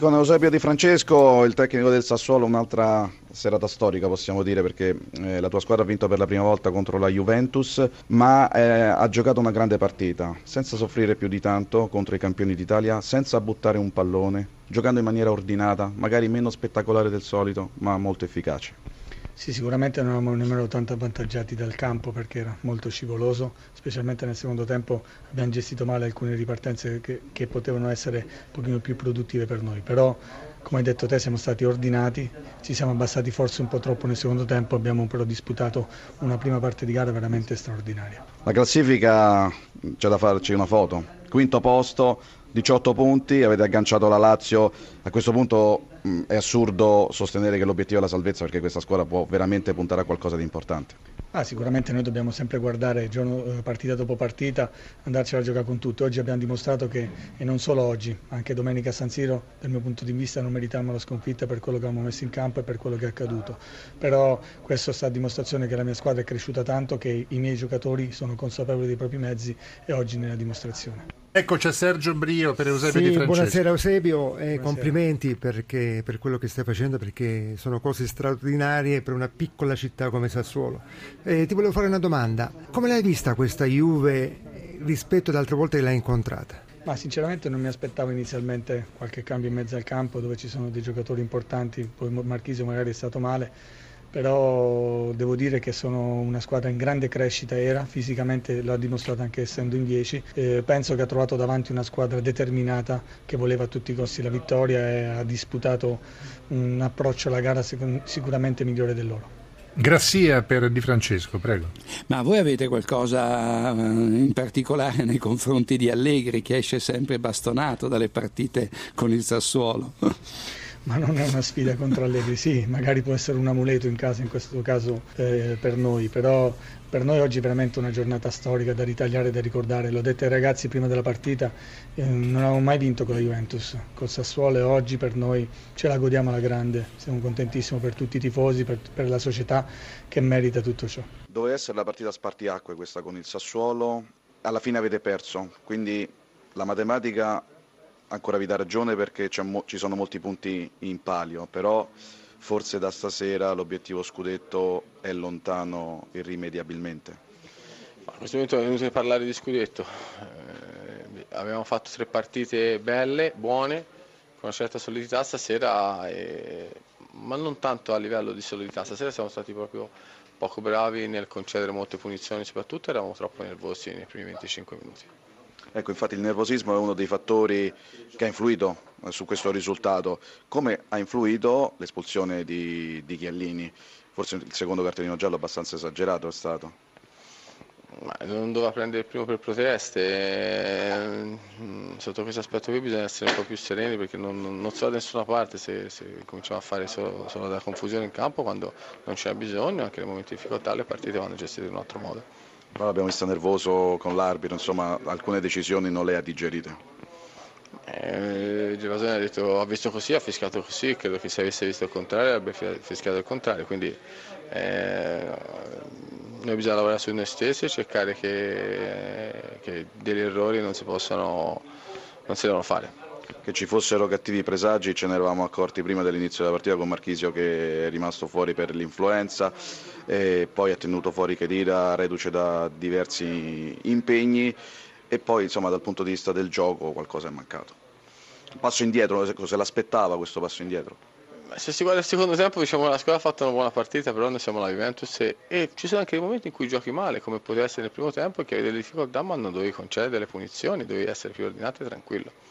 Con Eusebio Di Francesco, il tecnico del Sassuolo, un'altra serata storica possiamo dire perché eh, la tua squadra ha vinto per la prima volta contro la Juventus, ma eh, ha giocato una grande partita, senza soffrire più di tanto contro i campioni d'Italia, senza buttare un pallone, giocando in maniera ordinata, magari meno spettacolare del solito, ma molto efficace. Sì, sicuramente non eravamo nemmeno tanto avvantaggiati dal campo perché era molto scivoloso, specialmente nel secondo tempo abbiamo gestito male alcune ripartenze che, che potevano essere un pochino più produttive per noi, però come hai detto te siamo stati ordinati, ci siamo abbassati forse un po' troppo nel secondo tempo, abbiamo però disputato una prima parte di gara veramente straordinaria. La classifica c'è da farci una foto, quinto posto, 18 punti, avete agganciato la Lazio, a questo punto mh, è assurdo sostenere che l'obiettivo è la salvezza perché questa squadra può veramente puntare a qualcosa di importante. Ah, sicuramente noi dobbiamo sempre guardare giorno, eh, partita dopo partita, andarcela a giocare con tutti. Oggi abbiamo dimostrato che, e non solo oggi, anche domenica a San Siro, dal mio punto di vista non meritavamo la sconfitta per quello che abbiamo messo in campo e per quello che è accaduto. Però questo sta a dimostrazione che la mia squadra è cresciuta tanto, che i miei giocatori sono consapevoli dei propri mezzi e oggi nella dimostrazione. Ecco c'è Sergio Brio per Eusebio sì, Di Francesco. Buonasera Eusebio e buonasera. complimenti perché, per quello che stai facendo perché sono cose straordinarie per una piccola città come Sassuolo. Eh, ti volevo fare una domanda, come l'hai vista questa Juve rispetto ad altre volte che l'hai incontrata? Ma sinceramente non mi aspettavo inizialmente qualche cambio in mezzo al campo dove ci sono dei giocatori importanti, poi Marchisio magari è stato male però devo dire che sono una squadra in grande crescita era, fisicamente lo ha dimostrato anche essendo in 10, eh, penso che ha trovato davanti una squadra determinata che voleva a tutti i costi la vittoria e ha disputato un approccio alla gara sicuramente migliore del loro. Grassia per Di Francesco, prego. Ma voi avete qualcosa eh, in particolare nei confronti di Allegri che esce sempre bastonato dalle partite con il Sassuolo? ma non è una sfida contro Allegri, sì, magari può essere un amuleto in casa in questo caso eh, per noi, però per noi oggi è veramente una giornata storica da ritagliare da ricordare, l'ho detto ai ragazzi prima della partita, eh, non avevamo mai vinto con la Juventus, col Sassuolo e oggi per noi ce la godiamo alla grande, siamo contentissimi per tutti i tifosi, per, per la società che merita tutto ciò. Doveva essere la partita spartiacque questa con il Sassuolo, alla fine avete perso, quindi la matematica ancora vi dà ragione perché mo- ci sono molti punti in palio, però forse da stasera l'obiettivo scudetto è lontano irrimediabilmente. A questo momento è inutile parlare di scudetto, eh, avevamo fatto tre partite belle, buone, con una certa solidità stasera, e... ma non tanto a livello di solidità, stasera siamo stati proprio poco bravi nel concedere molte punizioni, soprattutto eravamo troppo nervosi nei primi 25 minuti. Ecco, infatti il nervosismo è uno dei fattori che ha influito eh, su questo risultato. Come ha influito l'espulsione di, di Chiellini? Forse il secondo cartellino giallo abbastanza esagerato è stato. Ma non doveva prendere il primo per proteste, eh, sotto questo aspetto qui bisogna essere un po' più sereni perché non, non so da nessuna parte se, se cominciamo a fare solo, solo della confusione in campo quando non c'è bisogno, anche nei momenti di difficoltà le partite vanno gestite in un altro modo. Però l'abbiamo visto nervoso con l'arbitro, insomma alcune decisioni non le ha digerite. Eh, Gervasoni ha detto ha visto così, ha fiscato così, credo che se avesse visto il contrario avrebbe fiscato il contrario, quindi eh, noi bisogna lavorare su noi stessi e cercare che, che degli errori non si possano, non si devono fare che ci fossero cattivi presagi ce ne eravamo accorti prima dell'inizio della partita con Marchisio che è rimasto fuori per l'influenza e poi ha tenuto fuori Chedira reduce da diversi impegni e poi insomma dal punto di vista del gioco qualcosa è mancato. Passo indietro, se l'aspettava questo passo indietro? Se si guarda il secondo tempo, diciamo che la squadra ha fatto una buona partita, però noi siamo la Juventus e, e, ci sono anche dei momenti in cui giochi male, come poteva essere nel primo tempo, che avevi delle difficoltà, ma non dovevi concedere delle punizioni, dovevi essere più ordinato e tranquillo.